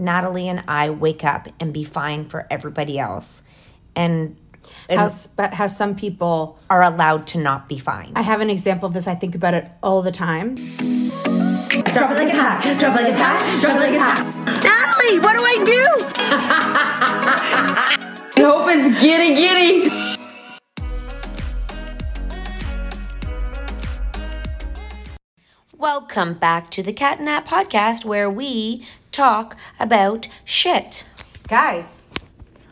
Natalie and I wake up and be fine for everybody else. And, and How, but how some people, are allowed to not be fine. I have an example of this. I think about it all the time. Drop it like it's hot. Drop it like it's hot. Drop it like it's hot. Natalie, what do I do? I hope it's giddy giddy. Welcome back to the Cat and Nat podcast where we talk about shit. Guys,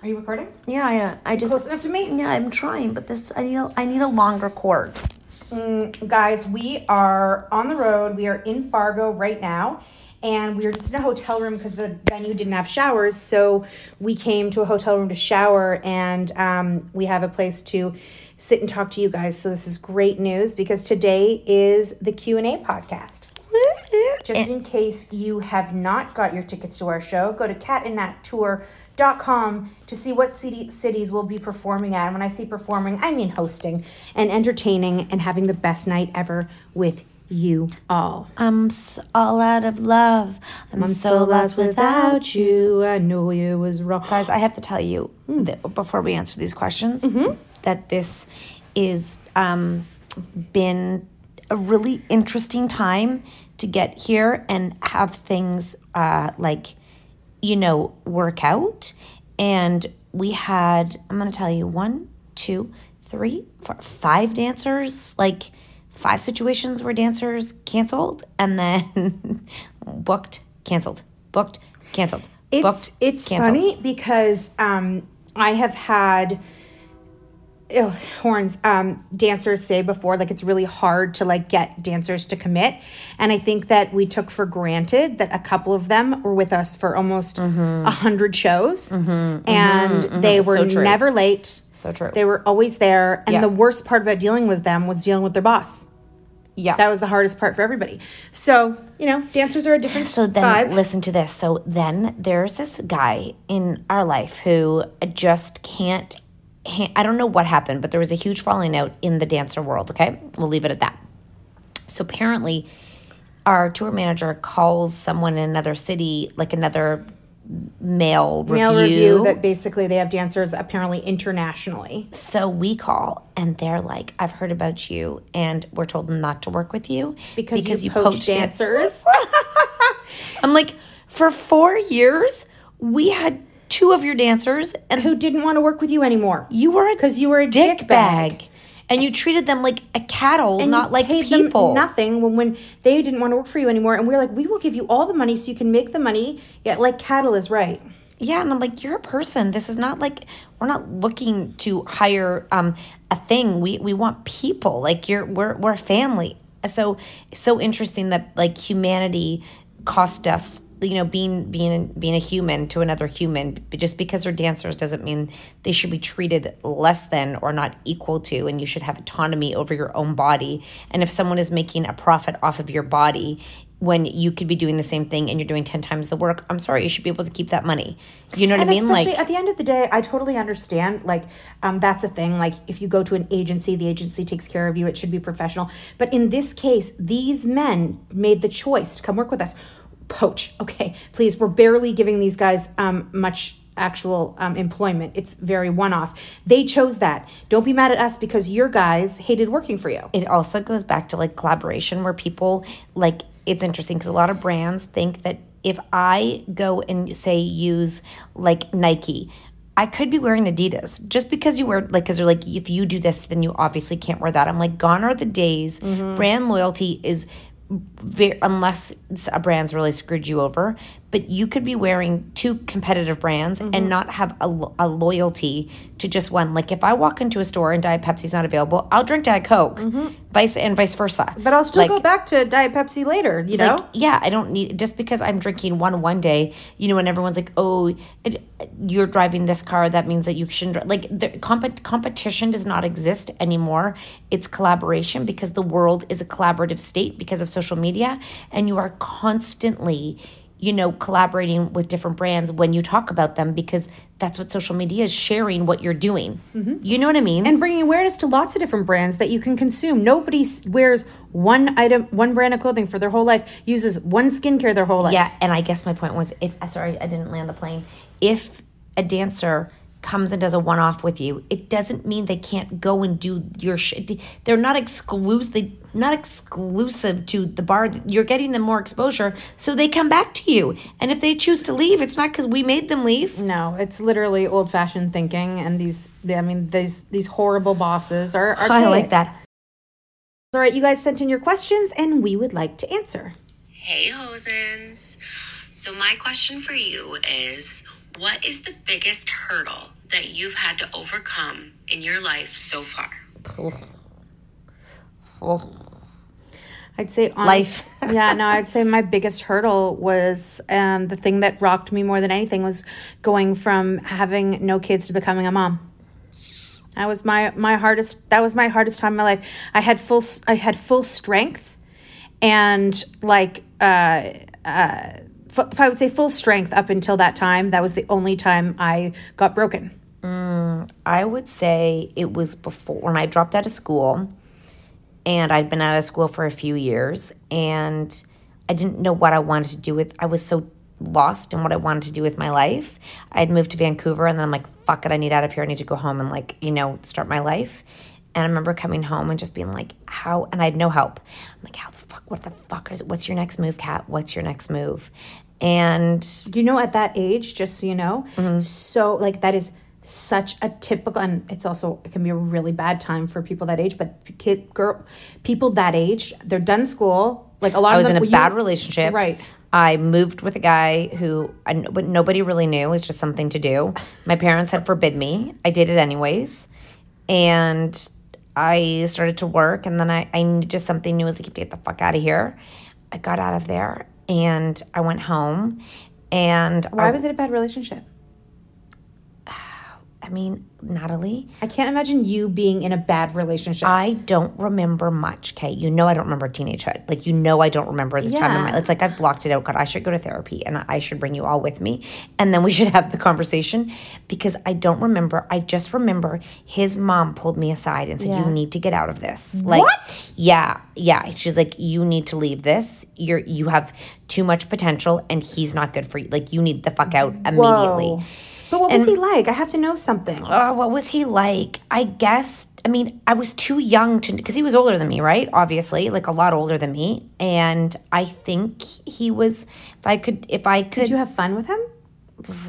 are you recording? Yeah, yeah. I just Close enough to me? Yeah, I'm trying, but this I need a, I need a longer cord. Guys, we are on the road. We are in Fargo right now. And we were just in a hotel room because the venue didn't have showers. So we came to a hotel room to shower, and um, we have a place to sit and talk to you guys. So this is great news because today is the Q and A podcast. Just in case you have not got your tickets to our show, go to catandnattour.com to see what city, cities we'll be performing at. And when I say performing, I mean hosting and entertaining and having the best night ever with you all. I'm s- all out of love. I'm, so lost without you. you. I know it was wrong. Guys, I have to tell you that before we answer these questions that this is um, been a really interesting time to get here and have things uh, like you know work out and we had i'm gonna tell you one two three four five dancers like five situations where dancers canceled and then booked canceled booked canceled It's booked it's canceled. funny because um, I have had ew, horns. Um, dancers say before like it's really hard to like get dancers to commit. And i think that we took for granted that a couple of them were with us for almost mm-hmm. a hundred shows. Mm-hmm. Mm-hmm. And they were So never late. So true. they were always there. And Yeah. the worst part about dealing with them was dealing with their boss. Yeah. that was the hardest part for everybody. So you know dancers are a different So then vibe. listen to this. So then there's this guy in our life who just can't I don't know what happened, but there was a huge falling out in the dancer world, okay? We'll leave it at that. So apparently our tour manager calls someone in another city, like another male revue. male revue that basically they have dancers apparently internationally so we call and they're like, I've heard about you and we're told not to work with you because, you, poach, dancers. I'm like, for four years, we had two of your dancers, and who didn't want to work with you anymore. you were because you were a dick, dick bag. bag. and you treated them like a cattle, And not like people. Nothing when when they didn't want to work for you anymore. And we are like, we will give you all the money so you can make the money. Yeah, like cattle is right. Yeah, and I'm like, you're a person. This is not like we're not looking to hire um a thing. We we want people. Like you're we're we're a family. So so interesting that like humanity cost us you know being being being a human to another human but just because they're dancers doesn't mean they should be treated less than or not equal to and you should have autonomy over your own body and if someone is making a profit off of your body when you could be doing the same thing and you're doing 10 times the work i'm sorry you should be able to keep that money you know what And i mean like at the end of the day, I totally understand. Like, um, that's a thing. Like, if you go to an agency, the agency takes care of you. It should be professional. But in this case, these men made the choice to come work with us. Poach. Okay, please. We're barely giving these guys um, much actual um, employment. It's very one off. They chose that. Don't be mad at us because your guys hated working for you. it also goes back to like collaboration where people like it's interesting because a lot of brands think that if I go and say use like Nike, I could be wearing Adidas just because you wear like because they're like if you do this then you obviously can't wear that. I'm like gone are the days. Brand loyalty is unless a brand's really screwed you over, but you could be wearing two competitive brands Mm-hmm. and not have a, a loyalty to just one. Like if I walk into a store and Diet Pepsi's not available, I'll drink Diet Coke, vice and vice versa. Mm-hmm. But I'll still Like- go back to Diet Pepsi later, you know? like, yeah, I don't need just because I'm drinking one one day, you know, and everyone's like, "Oh, it, you're driving this car, that means that you shouldn't." dri-" Like, the comp- competition does not exist anymore. It's collaboration because the world is a collaborative state because of social media, and you are constantly, you know, collaborating with different brands when you talk about them because that's what social media is sharing what you're doing. Mm-hmm. You know what I mean? and bringing awareness to lots of different brands that you can consume. Nobody wears one item, one brand of clothing for their whole life, uses one skincare their whole life. Yeah, and I guess my point was if sorry, I didn't land the plane. If a dancer comes and does a one off with you, it doesn't mean they can't go and do your shit. They're not exclusive. They not exclusive to the bar. You're getting them more exposure, so they come back to you. And if they choose to leave, it's not because we made them leave. No, it's literally old fashioned thinking, and these, I mean, these these horrible bosses are. are I like that. All right, you guys sent in your questions, and we would like to answer. Hey, Hosens. So, my question for you is what is the biggest hurdle that you've had to overcome in your life so far? I'd say honest, Life. yeah, no, I'd say my biggest hurdle was um, the thing that rocked me more than anything was going from having no kids to becoming a mom. That was my my hardest. That was my hardest time in my life. I had full s- I had full strength, and like uh, uh, f- if I would say full strength up until that time, that was the only time I got broken. Mm, I would say it was before when I dropped out of school and I'd been out of school for a few years and I didn't know what I wanted to do with I was so lost in what I wanted to do with my life. I'd moved to Vancouver and then I'm like, fuck it, I need out of here. I need to go home and like, you know, start my life. And I remember coming home and just being like, how and I had no help. I'm like, how the fuck, what the fuck is what's your next move, Kat? What's your next move? And you know at that age just so you know mm-hmm. so like that is such a typical and it's also it can be a really bad time for people that age but kid girl people that age they're done school like a lot of I of was in a bad relationship. right I moved with a guy who I, but nobody really knew. It was just something to do. My parents had forbid me. I did it anyways. and I started to work, and then I, I just something new was like, get the fuck out of here. I got out of there and I went home, and Why I, was it a bad relationship? I mean, Natalie, I can't imagine you being in a bad relationship. I don't remember much, Kate. You know I don't remember teenagehood. Like you know I don't remember this time in my life. it's like I've blocked it out. God, I should go to therapy and I should bring you all with me. And then we should have the conversation because I don't remember. I just remember his mom pulled me aside and said, Yeah. You need to get out of this. Like What? Yeah, yeah. She's like, You need to leave this. You're you have too much potential and he's not good for you. Like you need the fuck out immediately. Whoa. But what was he like? I have to know something. Oh, what was he like? I guess. I mean, I was too young to because he was older than me, right? Obviously, like a lot older than me, and I think he was. If I could, if I could, Did you have fun with him?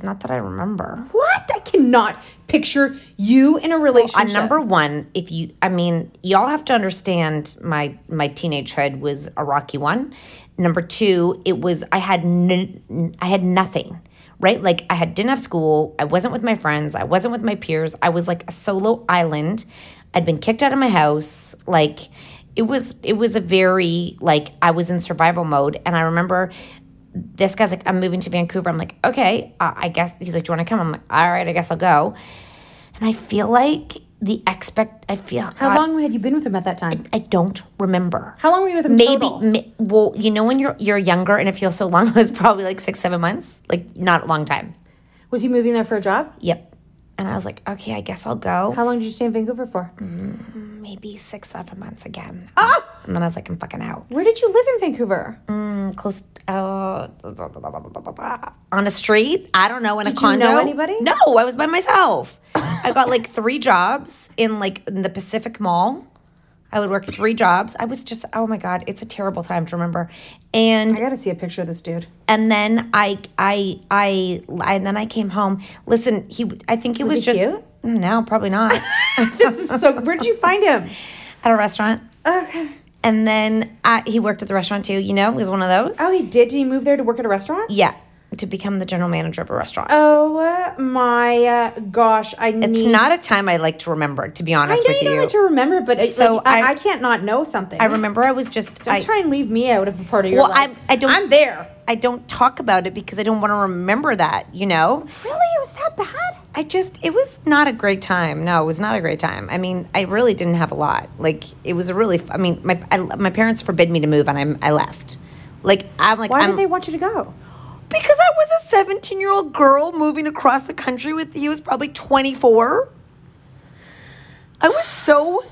not that I remember. What? I cannot picture you in a Uh, relationship. number one, if you, I mean, y'all have to understand my my teenagehood was a rocky one. Number two, it was I had n- I had nothing, right? Like I had didn't have school. I wasn't with my friends. I wasn't with my peers. I was like a solo island. I'd been kicked out of my house. Like it was it was a very like I was in survival mode, and I remember this guy's like, I'm moving to Vancouver. I'm like, okay, uh, I guess. He's like, do you want to come? I'm like, all right, I guess I'll go. And I feel like the expect, I feel, How God, long had you been with him at that time? I don't remember. How long were you with him Maybe, well, you know, when you're you're younger and it feels so long, it was probably like six, seven months, like not a long time. Was he moving there for a job? Yep. And I was like, okay, I guess I'll go. How long did you stay in Vancouver for? Maybe six, seven months again. Ah! And then I was like, I'm fucking out. Where did you live in Vancouver? close uh, on a street. I don't know in a Did you condo. know anybody? No, I was by myself. I got like three jobs in like in the Pacific Mall. I would work three jobs. I was just oh my god, it's a terrible time to remember. And I gotta see a picture of this dude. and then I I I and then I came home. Listen, he I think it was, he just cute? no, probably not This is so. Where did you find him? at a restaurant. Okay. And then I, he worked at the restaurant too. You know, he was one of those. Oh, he did. Did he move there to work at a restaurant? Yeah, to become the general manager of a restaurant. Oh uh, my uh, gosh! I need. It's not a time I like to remember, to be I honest know with you don't like to remember, but it, So like, I, I- I can't not know something. I remember I was just Don't I, try and leave me out of a part of your Well, life. I- I don't- I'm there. I don't talk about it because I don't want to remember that, you know? Really? It was that bad? I just it was not a great time. No, it was not a great time. I mean, I really didn't have a lot. Like it was a really I mean, my I, my parents forbid me to move and I I left. Like I'm like Why I'm, did they want you to go? Because I was a 17 year old girl moving across the country with, he was probably 24. I was so,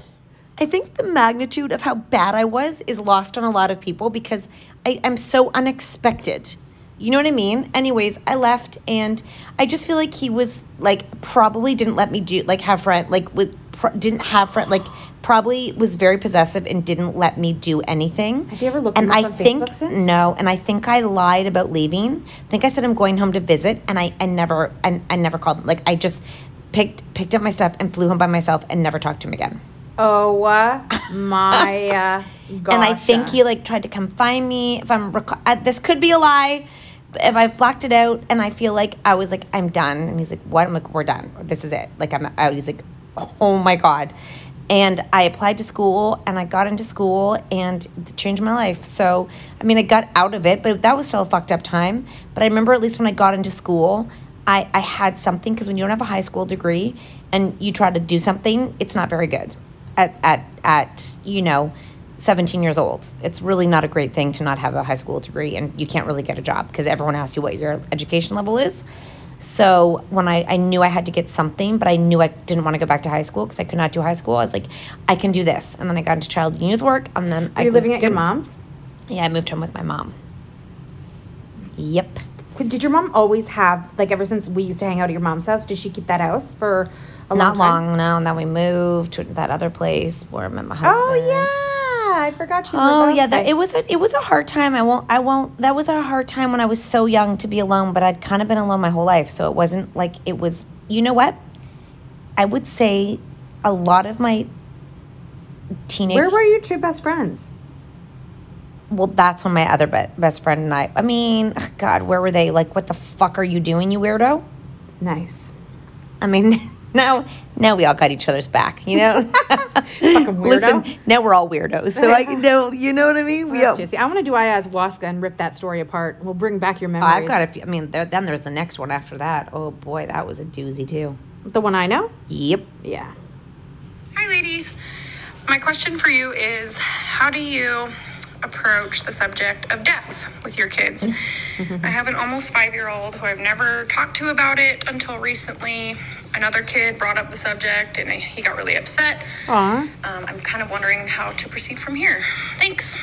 I think the magnitude of how bad I was is lost on a lot of people because I, I'm so unexpected. You know what I mean? Anyways, I left and I just feel like he was like, probably didn't let me do, like, have friend, like, with, pr- didn't have friend, like, probably was very possessive and didn't let me do anything. Have you ever looked and I think? No, and I think I lied about leaving. I think I said I'm going home to visit, and I, I never I, I never called him. Like I just picked picked up my stuff and flew home by myself and never talked to him again. Oh my uh, gosh! and I think he like tried to come find me. If I'm rec- uh, this could be a lie. If I've blocked it out, and I feel like I was like I'm done, and he's like, "What?" I'm like, "We're done. This is it. Like I'm out." He's like, "Oh my god." And I applied to school and I got into school and it changed my life. So, I mean, I got out of it, but that was still a fucked up time. But I remember at least when I got into school, I, I had something because when you don't have a high school degree and you try to do something, it's not very good at, at, at you know, 17 years old. It's really not a great thing to not have a high school degree and you can't really get a job because everyone asks you what your education level is. So when I, I knew I had to get something, but I knew I didn't want to go back to high school because I could not do high school. I was like, I can do this. And then I got into child and youth work. And then Are I you living at your good- mom's? Yeah, I moved home with my mom. Yep. Did your mom always have like ever since we used to hang out at your mom's house? Did she keep that house for a long time? Not time? long, no. And then we moved to that other place where I met my husband. Oh yeah, I forgot you. Oh lived- yeah, that it was a it was a hard time. I won't I won't. That was a hard time when I was so young to be alone. But I'd kind of been alone my whole life, so it wasn't like it was. You know what? I would say a lot of my teenage. Where were your two best friends? Well, that's when my other be- best friend and I. I mean, God, where were they? Like, what the fuck are you doing, you weirdo? Nice. I mean, now now we all got each other's back, you know? Fucking weirdo. Listen, now we're all weirdos. So I can know, you know what I mean? We all, That's Jesse. I want to do ayahuasca and rip that story apart. We'll bring back your Oh, memories. I've got a few. I mean, there, then there's the next one after that. Oh boy, that was a doozy too. the one I know. Yep. Yeah. Hi, ladies. My question for you is how do you approach the subject of death with your kids? I have an almost five year old who I've never talked to about it until recently. Another kid brought up the subject and he got really upset. Aw. Um, I'm kind of wondering how to proceed from here. Thanks.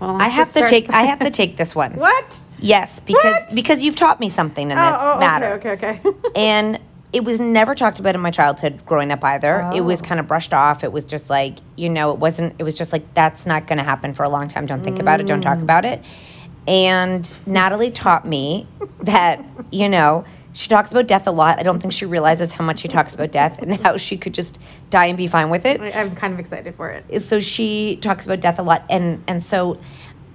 Well, I have to start- take. I have to take this one. what? Yes, because What? because you've taught me something in this Oh, oh, matter. okay, okay, okay. and it was never talked about in my childhood growing up either. It was oh. kind of brushed off. It was just like, you know, it wasn't, it was just like, that's not going to happen for a long time. Don't think about it. Don't talk mm. about it. And Natalie taught me that, you know, she talks about death a lot. I don't think she realizes how much she talks about death and how she could just die and be fine with it I'm kind of excited for it. so she talks about death a lot and and so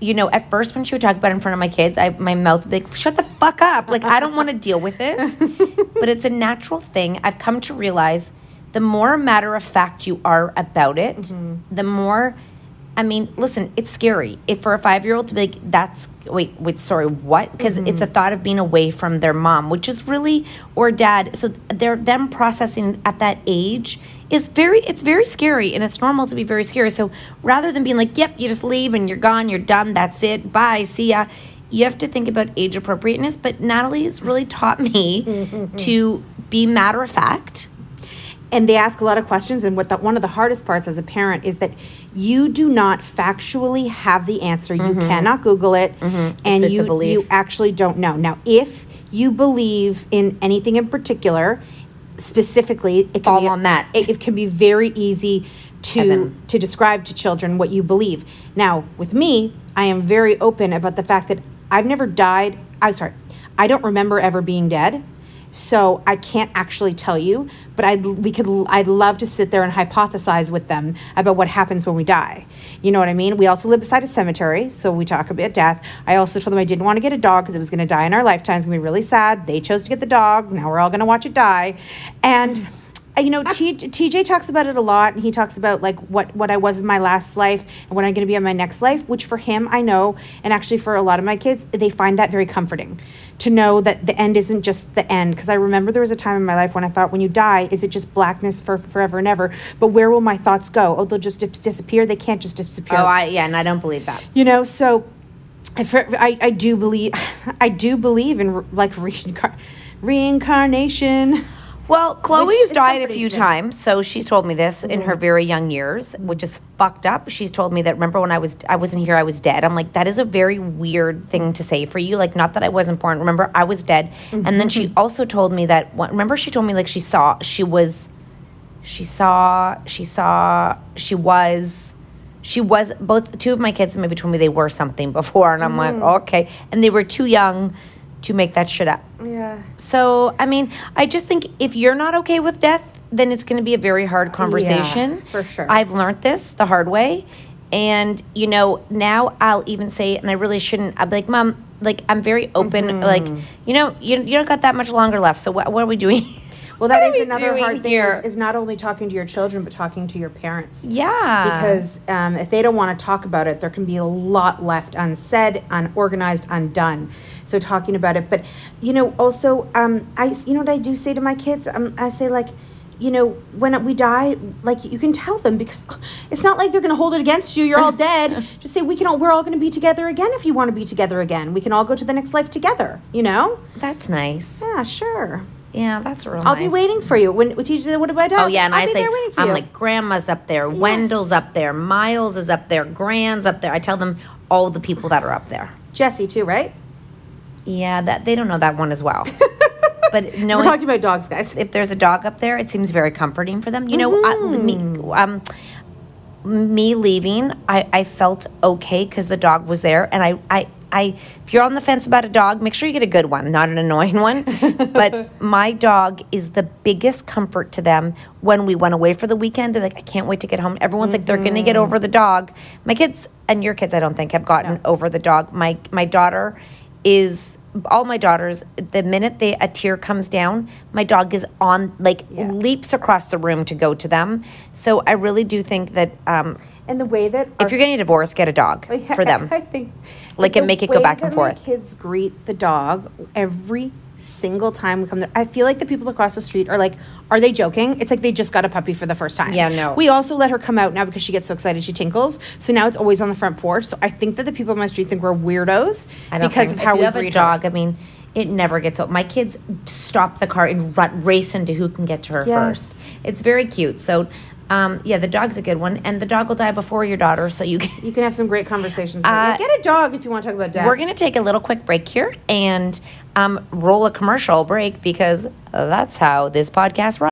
you know at first when she would talk about it in front of my kids I, my mouth would be like shut the fuck up like i don't want to deal with this but it's a natural thing i've come to realize the more matter of fact you are about it mm-hmm. the more I mean, listen, it's scary. If for a five year old to be like, that's wait, wait, sorry, what? Because it's a mm-hmm. thought of being away from their mom, which is really or dad. So they're them processing at that age is very it's very scary and it's normal to be very scary. So rather than being like, Yep, you just leave and you're gone, you're done, that's it, bye, see ya. You have to think about age appropriateness. But Natalie has really taught me to be matter of fact. and they ask a lot of questions and what the, one of the hardest parts as a parent is that you do not factually have the answer you cannot google it and Mm-hmm. it's a you you actually don't know now if you believe in anything in particular specifically it can Fall be, on that. it, it can be very easy to Evan. to describe to children what you believe now with me i am very open about the fact that i've never died i'm sorry i don't remember ever being dead so I can't actually tell you, but I'd we could I'd love to sit there and hypothesize with them about what happens when we die. You know what I mean? We also live beside a cemetery, so we talk about death. I also told them I didn't want to get a dog because it was going to die in our lifetimes. To be really sad. They chose to get the dog. Now we're all going to watch it die, and. You know, TJ talks about it a lot, and he talks about like what what I was in my last life and what I'm going to be in my next life. Which for him, I know, and actually for a lot of my kids, they find that very comforting to know that the end isn't just the end. Because I remember there was a time in my life when I thought, when you die, is it just blackness for forever and ever? But where will my thoughts go? Oh, they'll just dis- disappear. They can't just disappear. Oh, I yeah, and I don't believe that. you know, so I, I, I do believe, I do believe in like reincar- reincarnation. Well, Chloe's died a few to them. times, so she's told me this in her very young years, which is fucked up. She's told me that remember when I was I wasn't here, I was dead. I'm like, that is a very weird thing to say for you. Like, not that I wasn't born. Remember, I was dead. And then she also told me that remember she told me like she saw she was she saw she saw she was she was both two of my kids maybe told me they were something before and i'm like okay and they were too young to make that shit up Yeah. so, I mean, I just think if you're not okay with death, then it's going to be a very hard conversation. for sure. I've learned this the hard way. And, you know, now I'll even say, and I really shouldn't, I'll be like, Mom, like, I'm very open. Mm-hmm. Like, you know, you, you don't got that much longer left. So, what, what are we doing? Well, that is another hard thing is, is not only talking to your children, but talking to your parents. yeah. because um, if they don't want to talk about it, there can be a lot left unsaid, unorganized, undone. So talking about it, but you know, also, um, I you know what I do say to my kids? Um, I say like, you know, when we die, like you can tell them because it's not like they're going to hold it against you. You're all dead. Just say we can all we're all going to be together again if you want to be together again. We can all go to the next life together. You know? That's nice. Yeah, sure. Yeah, that's real I'll nice. be waiting for you when you what about Oh yeah, and I'll I be say there waiting for I'm you. like grandma's up there, Wendell's up there, Miles is up there, Grand's up there. I tell them all the people that are up there. Jesse too, right? Yeah, that they don't know that one as well. but no, We're talking about dogs, guys. if there's a dog up there, it seems very comforting for them. You know, I, me, um, me leaving, I, I felt okay because the dog was there, and I, I, I, if you're on the fence about a dog, make sure you get a good one, not an annoying one. but my dog is the biggest comfort to them when we went away for the weekend. They're like, I can't wait to get home. Everyone's like, they're gonna get over the dog. My kids and your kids, I don't think, have gotten over the dog. My my daughter is all my daughters the minute they a tear comes down my dog is on like leaps across the room to go to them so i really do think that um and the way that if you're getting a divorce get a dog for them I think like and make it go back and forth kids greet the dog every single time we come there. I feel like the people across the street are like, are they joking? It's like they just got a puppy for the first time. Yeah, no. We also let her come out now because she gets so excited she tinkles. So now it's always on the front porch. So I think that the people on my street think we're weirdos because of how we have greet a dog. I mean, it never gets old. My kids stop the car and run, race into who can get to her Yes. first. It's very cute. So, um, yeah, the dog's a good one, and the dog will die before your daughter, so you can. You can have some great conversations. Uh, it. Get a dog if you want to talk about death. We're gonna take a little quick break here and um, roll a commercial break because that's how this podcast runs.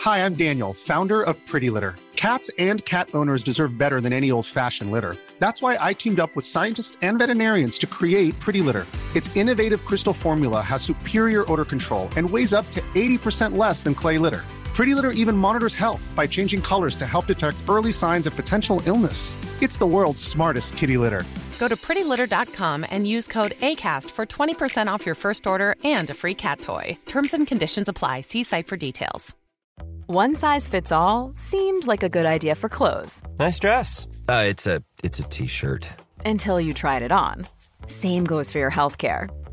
Hi, I'm Daniel, founder of Pretty Litter. Cats and cat owners deserve better than any old fashioned litter. That's why I teamed up with scientists and veterinarians to create Pretty Litter. Its innovative crystal formula has superior odor control and weighs up to 80% less than clay litter. Pretty Litter even monitors health by changing colors to help detect early signs of potential illness. It's the world's smartest kitty litter. Go to prettylitter.com and use code ACAST for 20% off your first order and a free cat toy. Terms and conditions apply. See site for details. One size fits all seemed like a good idea for clothes Nice dress. Uh, it's a it's a t-shirt. until you tried it on. Same goes for your healthcare.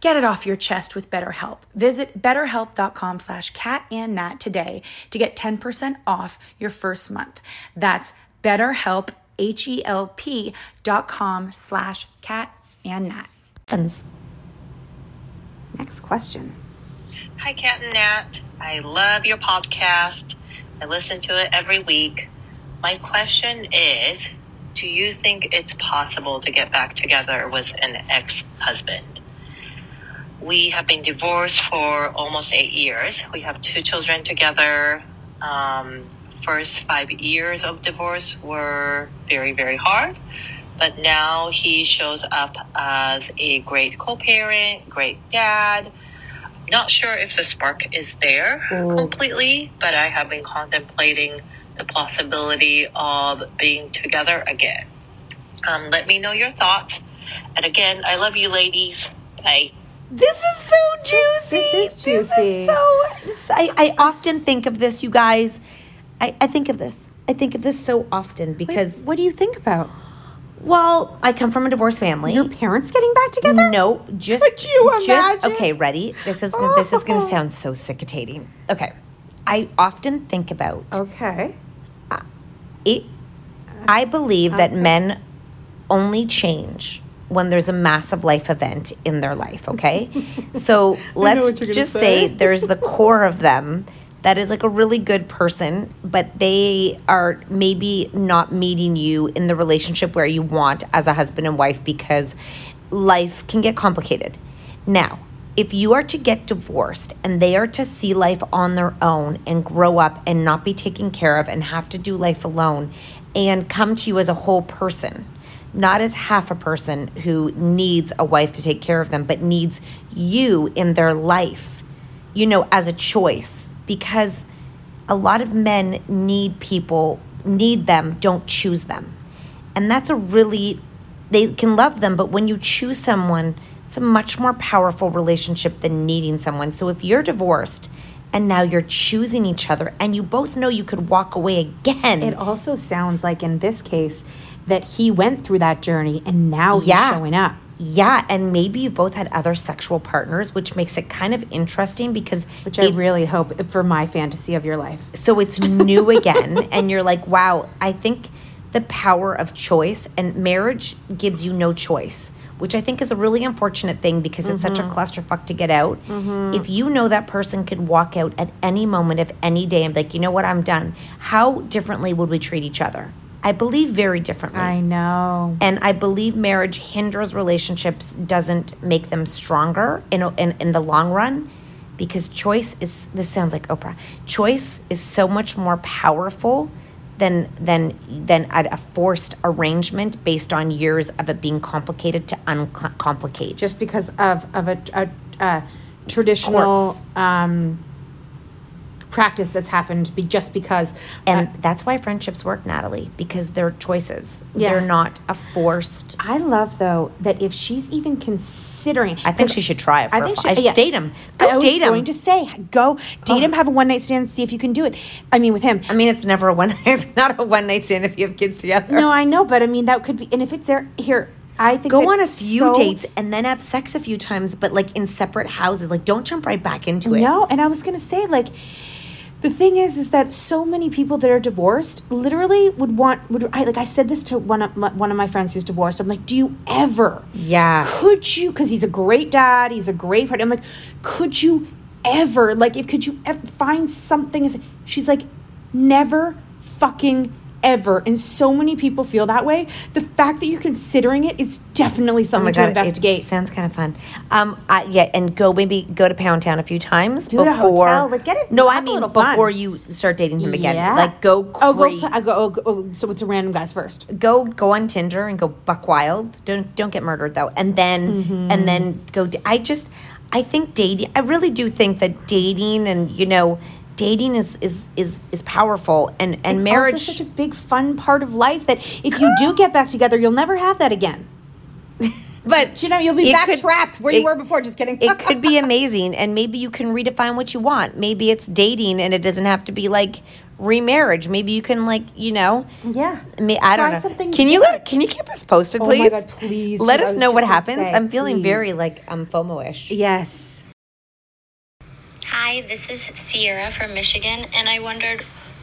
Get it off your chest with BetterHelp. Visit betterhelp.com slash cat and nat today to get 10% off your first month. That's betterhelp, H-E-L-P dot com slash cat and nat. Next question. Hi, Cat and Nat. I love your podcast. I listen to it every week. My question is Do you think it's possible to get back together with an ex husband? We have been divorced for almost eight years. We have two children together. Um, first five years of divorce were very, very hard. But now he shows up as a great co parent, great dad. Not sure if the spark is there completely, but I have been contemplating the possibility of being together again. Um, let me know your thoughts. And again, I love you, ladies. Bye. This is so juicy. This is juicy. so. I, I often think of this, you guys. I, I think of this. I think of this so often because. what do you think about? Well, I come from a divorced family. Your parents getting back together? No, just Could you just imagine? okay. Ready? This is this is going to oh. sound so sickening. Okay, I often think about. Okay. It, I believe that men only change when there's a massive life event in their life, okay? so let's what you're gonna just say. say there's the core of them that is like a really good person, but they are maybe not meeting you in the relationship where you want as a husband and wife because life can get complicated. Now, if you are to get divorced and they are to see life on their own and grow up and not be taken care of and have to do life alone and come to you as a whole person, not as half a person who needs a wife to take care of them, but needs you in their life, you know, as a choice. Because a lot of men need people, need them, don't choose them. And that's a really, they can love them, but when you choose someone, it's a much more powerful relationship than needing someone. So if you're divorced and now you're choosing each other and you both know you could walk away again. It also sounds like in this case that he went through that journey and now he's Yeah. showing up. Yeah, and maybe you've both had other sexual partners, which makes it kind of interesting because Which I really hope for my fantasy of your life. so it's new again and you're like wow i think the power of choice and marriage gives you no choice which i think is a really unfortunate thing because it's such a Mhm. clusterfuck to get out Mhm. if you know that person could walk out at any moment of any day and be like you know what i'm done how differently would we treat each other i believe very differently I know. and I believe marriage hinders relationships, doesn't make them stronger in, in, in the long run because choice is, this sounds like Oprah, choice is so much more powerful than, than, than a, forced arrangement based on years of it being complicated to uncomplicate. Just because of, of a, a, a traditional um, practice that's happened be just because. and that's why friendships work, Natalie, because they're choices. Yeah. They're not a forced. I love though that if she's even considering, I think she should try it. For I a think fu- she, I should yeah. date him. I Go was date him. going to say, go date him, have a one night stand, see if you can do it. I mean, with him. I mean, it's never a one. It's not a one night stand if you have kids together. No, I know, but I mean that could be. And if it's there, here, I think Go that on a few so- dates and then have sex a few times, but like in separate houses. Like, don't jump right back into it. No, and I was gonna say like. The thing is, is that so many people that are divorced literally would want would I like I said this to one of my, one of my friends who's divorced. I'm like, do you ever? Yeah. Could you? Because he's a great dad. He's a great partner. I'm like, could you ever? Like, if could you ever find something? She's like, never fucking ever. And so many people feel that way. The fact that you're considering it is definitely something Oh something my to investigate. it sounds kind of fun. Um, I, yeah, and go maybe go to Pound Town a few times Do before. hotel, like, get it- No, I mean before you start dating him again. Yeah. Like go Oh, go, I go, oh, go, oh, so with a random guys first. go go on Tinder and go buck wild. Don't don't get murdered though. And then Mm-hmm. and then go. I just I think dating. I really do think that dating and you know dating is is is is powerful and and it's marriage. also such a big fun part of life that if you do get back together, you'll never have that again. but you know, you'll be back could- trapped where you were before. Just kidding. it could be amazing and maybe you can redefine what you want maybe it's dating and it doesn't have to be like remarriage maybe you can like you know yeah I, mean, I don't know something can you let can you keep us posted please Oh my God, please. let us know what happens say, i'm feeling very please. like um fomo-ish Yes. Hi, this is Sierra from Michigan, and I wondered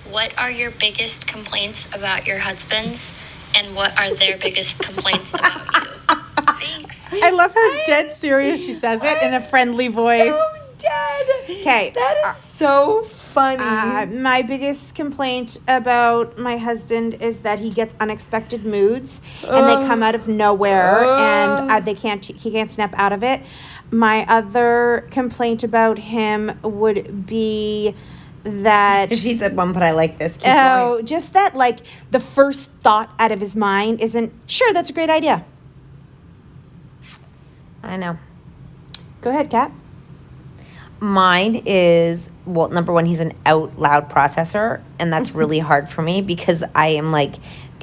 what are your biggest complaints about your husbands, and what are their biggest complaints about you? Thanks. I love how dead serious she says it in a friendly voice. Oh dead. Okay. That is so funny. Uh, my biggest complaint about my husband is that he gets unexpected moods and they come out of nowhere and uh, they can't he can't snap out of it. My other complaint about him would be that she said one, but I like this. Keep oh, just that like the first thought out of his mind isn't sure that's a great idea. I know. Go ahead, Kat. Mine is well, number one, he's an out loud processor, and that's really hard for me because I am like,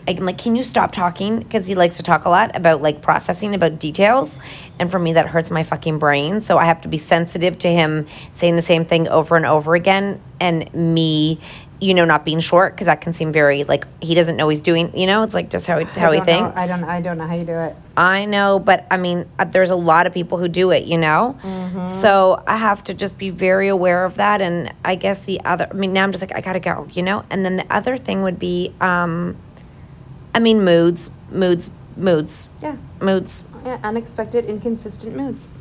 I'm like, can you stop talking? Because he likes to talk a lot about like processing about details, and for me that hurts my fucking brain. So I have to be sensitive to him saying the same thing over and over again, and me. You know, not being short because that can seem very like he doesn't know he's doing. You know, it's like just how he, how he know- thinks. I don't. I don't know how you do it. I know, but I mean, uh, there's a lot of people who do it, you know? Mm-hmm. So I have to just be very aware of that. And I guess the other, I mean, now I'm just like, I gotta go, you know? And then the other thing would be, um, I mean, moods, moods, moods. Yeah. Moods. Yeah, unexpected, inconsistent moods.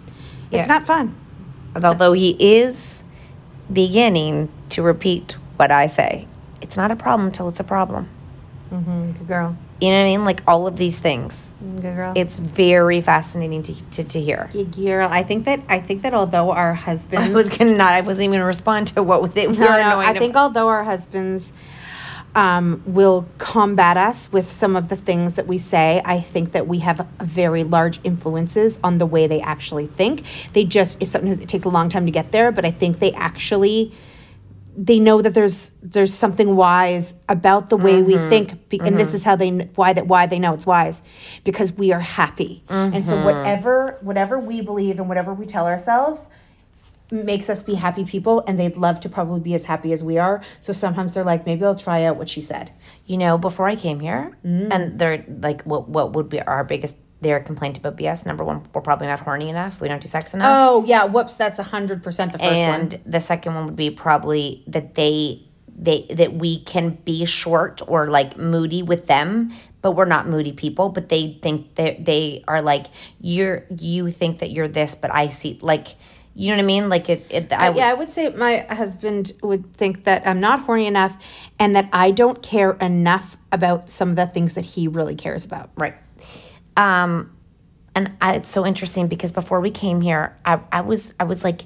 Yeah. It's not fun. Although he is beginning to repeat what I say. It's not a problem till it's a problem. Mm-hmm. Good girl. You know what I mean? Like all of these things. Good girl. It's very fascinating to, to, to hear. Good girl. I think that I think that although our husbands, I was gonna not. I wasn't even gonna respond to what they were no, no. I think although our husbands um, will combat us with some of the things that we say, I think that we have very large influences on the way they actually think. They just sometimes it takes a long time to get there, but I think they actually they know that there's there's something wise about the way we Mhm. think be, and this Mhm. is how they why that why they know it's wise because we are happy and so Mhm. whatever whatever we believe and whatever we tell ourselves makes us be happy people and they'd love to probably be as happy as we are so sometimes they're like maybe i'll try out what she said you know, before I came here, Mm. and they're like, what what would be our biggest their complaint about BS? Number one, we're probably not horny enough. We don't do sex enough. oh yeah whoops that's 100% the first and one the second one would be probably that they they that we can be short or like moody with them but we're not moody people but they think that they are like you're you think that you're this but i see like you know what i mean like it, it I, I, yeah, I would say my husband would think that I'm not horny enough and that I don't care enough about some of the things that he really cares about. Right. Um, and I, it's so interesting because before we came here, I, I was I was like,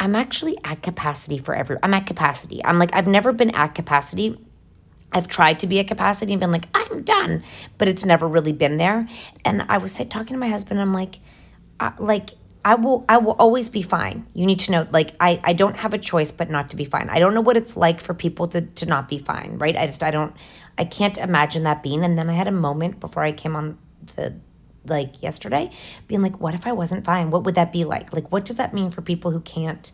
I'm actually at capacity for every. I'm at capacity. I'm like I've never been at capacity. I've tried to be at capacity and been like I'm done, but it's never really been there. And I was say, talking to my husband. I'm like, I, like I will I will always be fine. You need to know like I I don't have a choice but not to be fine. I don't know what it's like for people to to not be fine, right? I just I don't I can't imagine that being and then I had a moment before I came on the like yesterday being like what if I wasn't fine? What would that be like? Like what does that mean for people who can't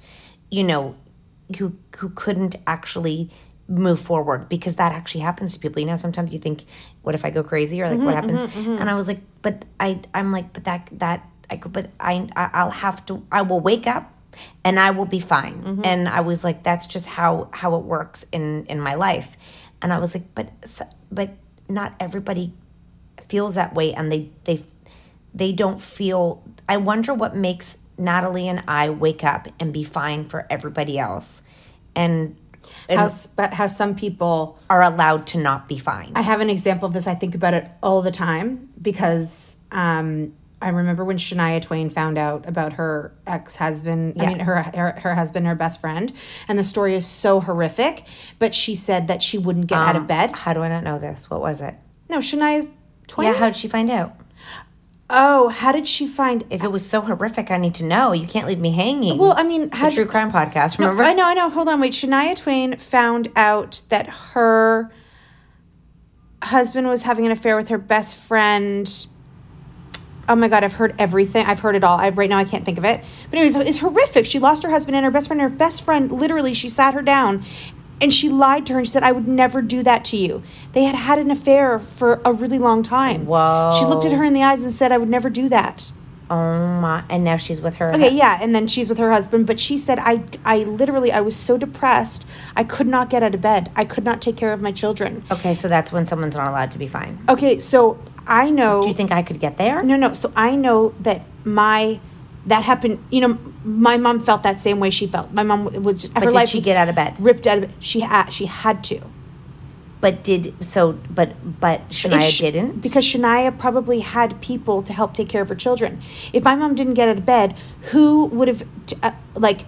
you know who who couldn't actually move forward because that actually happens to people. You know, sometimes you think, "What if I go crazy?" or like, "What Mhm, happens?" mhm, mhm. And I was like, "But I, I'm like, but that that I could, but I, I'll have to. I will wake up." And I will be fine. Mhm. And I was like, that's just how how it works in in my life. And I was like, but but not everybody feels that way, and they they they don't feel. I wonder what makes Natalie and I wake up and be fine for everybody else, and, and How, but how some people are allowed to not be fine. I have an example of this. I think about it all the time because um, I remember when Shania Twain found out about her ex husband. Yeah. I mean, her, her her husband, her best friend, and the story is so horrific. But she said that she wouldn't get out of Um, bed. How do I not know this? What was it? No, Shania's Twain. Yeah, how did she find out? Oh, how did she find? If it was so horrific, I need to know. You can't leave me hanging. Well, I mean, it's how a true crime podcast. Remember? No, I know, I know. Hold on, wait. Shania Twain found out that her husband was having an affair with her best friend. Oh my god, I've heard everything. I've heard it all. I, right now, I can't think of it. But anyways, it's horrific. She lost her husband and her best friend. Her best friend, literally, she sat her down, and she lied to her and she said, "I would never do that to you." They had had an affair for a really long time. Whoa. She looked at her in the eyes and said, "I would never do that." Oh my! And now she's with her. Okay, yeah, and then she's with her husband, but she said I I literally I was so depressed, I could not get out of bed. I could not take care of my children. Okay, so that's when someone's not allowed to be fine. Okay, so I know Do you think I could get there? No, no. So I know that my that happened, you know, my mom felt that same way she felt. My mom was just, But her did life she get out of bed? Ripped out of bed. She had she had to. But did so? But but Shania Sh- didn't. because Shania probably had people to help take care of her children. If my mom didn't get out of bed, who would have t- uh, like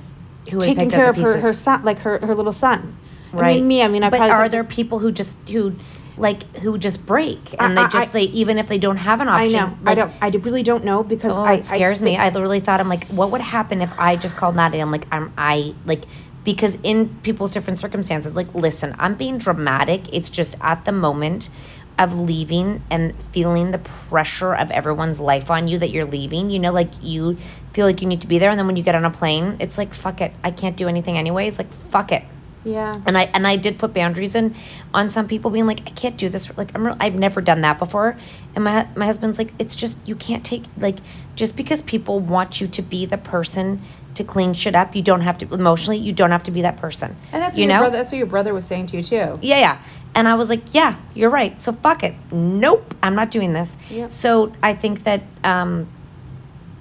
Who taken care of her her son, like her her little son? I Right. mean, me. I mean, I but probably are there people who just who like who just break I- and they just I- say even if they don't have an option. I know. I like, don't. I really don't know because Oh, I it scares I me. I literally thought I'm like, what would happen if I just called Nadia? I'm like, I'm I like because in people's different circumstances, like, listen, I'm being dramatic. It's just at the moment, of leaving and feeling the pressure of everyone's life on you that you're leaving. You know, like you feel like you need to be there, and then when you get on a plane, it's like fuck it, I can't do anything anyways. Like fuck it. Yeah. And I and I did put boundaries in on some people being like I can't do this like I'm re- I've never done that before and my my husband's like it's just you can't take like just because people want you to be the person to clean shit up you don't have to emotionally you don't have to be that person. And that's what you your know brother, that's what your brother was saying to you too. yeah, yeah. And I was like, yeah, you're right. So fuck it. Nope, I'm not doing this. Yep. So I think that, um,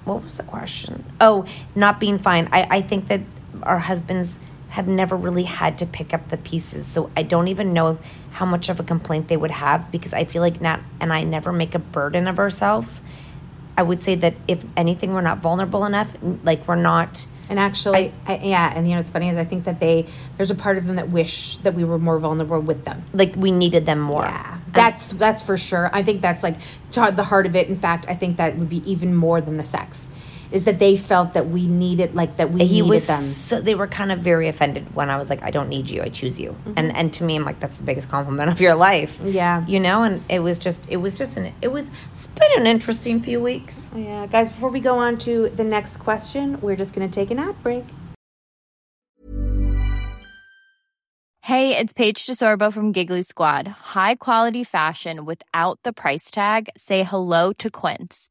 what was the question? Oh, not being fine. I, I think that our husbands have never really had to pick up the pieces. So I don't even know how much of a complaint they would have because I feel like Nat and I never make a burden of ourselves. I would say that if anything, we're not vulnerable enough. Like we're not. And actually, I, yeah, and you know, it's funny is I think that they there's a part of them that wish that we were more vulnerable with them. Like we needed them more. Yeah, that's that's for sure. I think that's like the heart of it. In fact, I think that would be even more than the sex, is that they felt that we needed like that we he needed was them. so they were kind of very offended when I was like, I don't need you, I choose you. Mm-hmm. And and to me, I'm like, that's the biggest compliment of your life. Yeah. You know, and it was just it was just an it was it's been an interesting few weeks. Yeah, guys. Before we go on to the next question, we're just gonna take an ad break. Hey, it's Paige DeSorbo from Giggly Squad. High quality fashion without the price tag. Say hello to Quince.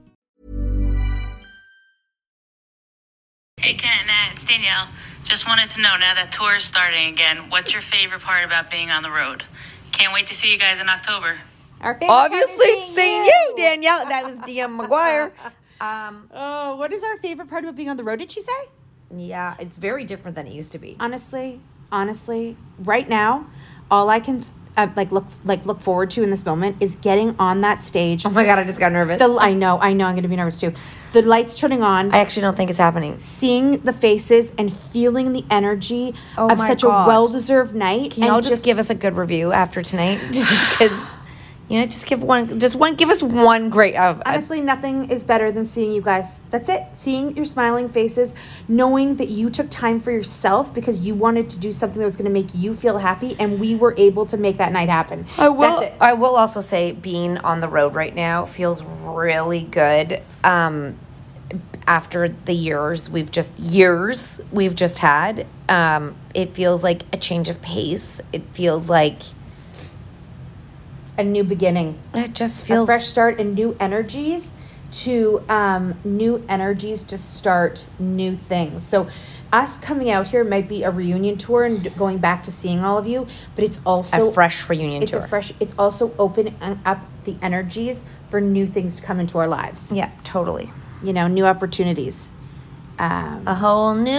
Hey, Kat and Nat, it's Danielle. Just wanted to know now that tour is starting again, what's your favorite part about being on the road? Can't wait to see you guys in October. Our favorite Obviously, seeing you, Danielle. That was DM McGuire. Um, oh, what is our favorite part about being on the road? Did she say? Yeah, it's very different than it used to be. Honestly, honestly, right now, all I can uh, like look like look forward to in this moment is getting on that stage. Oh my god, I just got nervous. The, I know, I know, I'm going to be nervous too. The lights turning on. I actually don't think it's happening. Seeing the faces and feeling the energy Oh of such God. a well-deserved night. Can y'all and just, give us a good review after tonight? Because you know, just give one, just one, give us one great. Uh, Honestly, nothing is better than seeing you guys. That's it. Seeing your smiling faces, knowing that you took time for yourself because you wanted to do something that was going to make you feel happy, and we were able to make that night happen. I will. I will also say, being on the road right now feels really good. Um, after the years we've just years we've just had, um, it feels like a change of pace. It feels like a new beginning. It just a feels fresh start and new energies to um, new energies to start new things. So, us coming out here might be a reunion tour and going back to seeing all of you, but it's also A fresh reunion tour. it's tour. a fresh. It's also opening up the energies for new things to come into our lives. Yeah, totally. You know, new opportunities. Um, a whole new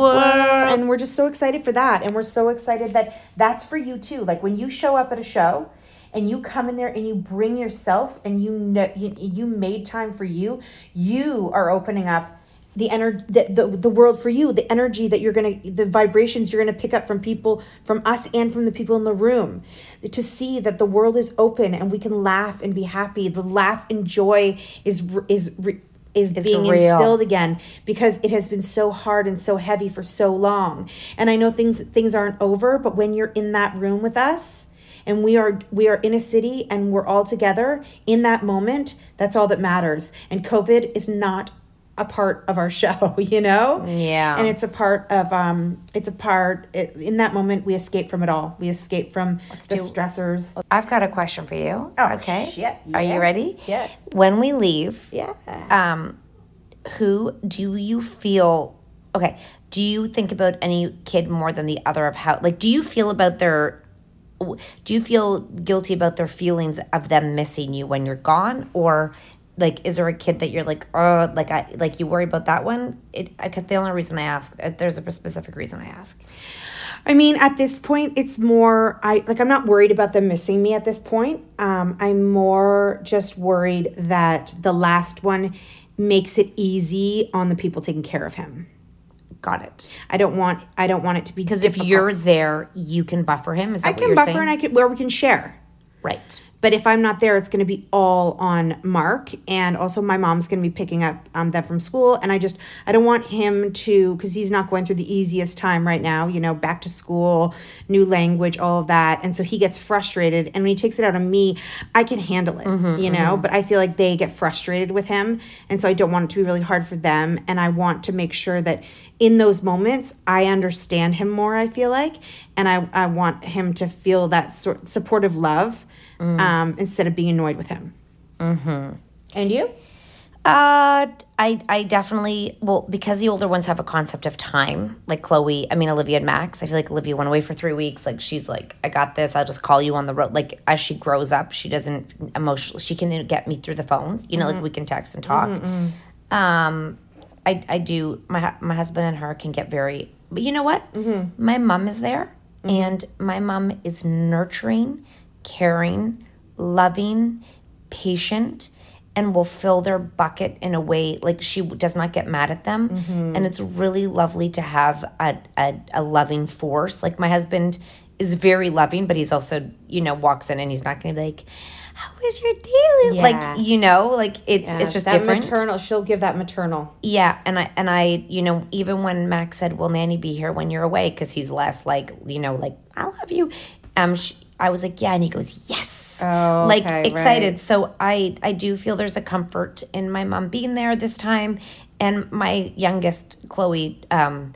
world. and we're just so excited for that and we're so excited that that's for you too like when you show up at a show and you come in there and you bring yourself and you know you, you made time for you you are opening up the energy the, the, the world for you the energy that you're gonna the vibrations you're gonna pick up from people from us and from the people in the room. To see that the world is open and we can laugh and be happy. The laugh and joy is is is It's being real. instilled again because it has been so hard and so heavy for so long. And i know things things aren't over but when you're in that room with us and we are we are in a city and we're all together in that moment that's all that matters and covid is not a part of our show you know Yeah. and it's a part of um it's a part it, in that moment we escape from it all we escape from the do- stressors I've got a question for you. Oh, okay. shit. Are you ready? Yeah. When we leave, yeah um, who do you feel? Okay. Do you think about any kid more than the other of how? Like, do you feel about their? Do you feel guilty about their feelings of them missing you when you're gone, or like, is there a kid that you're like, oh, like I like you worry about that one? It. I, the only reason I ask, uh, there's a specific reason I ask. I mean, at this point, it's more I like I'm not worried about them missing me at this point. Um, I'm more just worried that the last one makes it easy on the people taking care of him. Got it. I don't want I don't want it to be Because if you're there, you can buffer him. Is that I can buffer saying? and I can where we can share. Right. But if I'm not there, it's going to be all on Mark, and also my mom's going to be picking up um, them from school, and I just I don't want him to because he's not going through the easiest time right now. You know, back to school, new language, all of that, and so he gets frustrated, and when he takes it out on me, I can handle it. Mm-hmm, you know, but I feel like they get frustrated with him, and so I don't want it to be really hard for them, and I want to make sure that in those moments I understand him more. I feel like, and I I want him to feel that sort supportive love um, instead of being annoyed with him. Mm-hmm. And you? Uh, I I definitely well because the older ones have a concept of time. Like Chloe, I mean Olivia and Max. I feel like Olivia went away for three weeks. Like she's like, I got this. I'll just call you on the road. Like as she grows up, she doesn't emotionally. She can get me through the phone. You know, like we can text and talk. Um, I I do. My my husband and her can get very. But you know what? My mom is there, and my mom is nurturing, caring, loving, patient, and will fill their bucket in a way like she does not get mad at them. And it's really lovely to have a, a, a loving force. Like my husband is very loving, but he's also, you know, walks in and he's not going to be like, how is your day? Yeah. Like, you know, like it's Yeah, it's just that different. maternal. She'll give that maternal. Yeah, and I and I, you know, even when Max said, "Will Nanny be here when you're away?" because he's less like, you know, like I love you. Um, sh I was like, yeah, and he goes, yes, Oh, like excited. right. So I I do feel there's a comfort in my mom being there this time, and my youngest Chloe, um,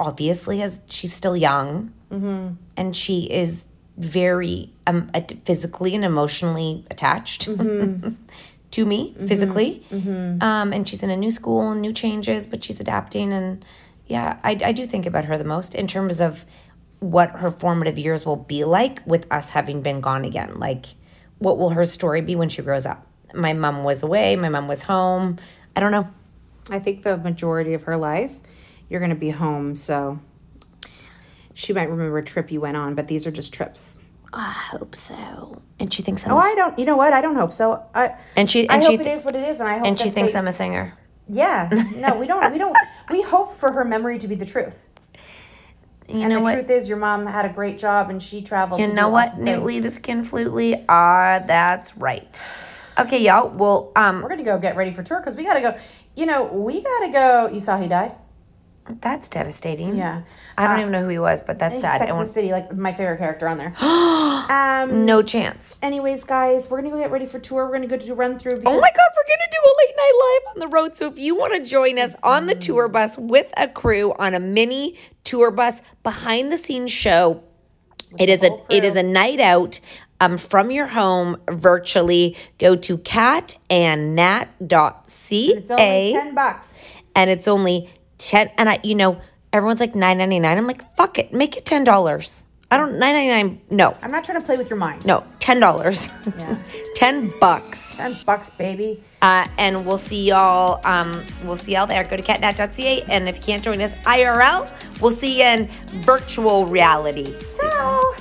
obviously has she's still young, Mm-hmm. and she is very um physically and emotionally attached Mm-hmm. to me physically Mhm. um and she's in a new school and new changes but she's adapting and yeah I, I do think about her the most in terms of what her formative years will be like with us having been gone again like what will her story be when she grows up my mom was away my mom was home i don't know I think the majority of her life, you're going to be home. So she might remember a trip you went on, but these are just trips. Ah, I hope so. And she thinks I'm Oh, a I don't. You know what? I don't hope so. I, And she- and hope she it th- is what it is, and I hope. and she thinks they- i'm a singer Yeah. No, we don't. We don't. we hope for her memory to be the truth. You and know the what? truth is, your mom had a great job, and she traveled. You know what, awesome. Newtly, the skin flutely? Ah, that's right. Okay, y'all. Well, um, We're gonna go get ready for tour because we gotta go. You know, we gotta go. You saw he died. That's devastating. Yeah. I don't Uh, even know who he was, but that's sad. Sex and the City, like my favorite character on there. um, no chance. Anyways, guys, we're gonna go get ready for tour. We're gonna go to a run through. Oh my God, we're gonna do a late night live on the road. So if you want to join us on the tour bus with a crew on a mini tour bus behind the scenes show, it is a it is a night out. Um, from your home virtually, go to catandnat.ca. And it's only ten bucks. and it's only 10 and i you know everyone's like 9.99 i'm like fuck it make it $10 i don't 9.99 no I'm not trying to play with your mind. no $10 Yeah. 10 bucks Ten bucks, baby. uh, and we'll see y'all um, we'll see y'all there go to catnat.ca and if you can't join us irl we'll see you in virtual reality Ciao.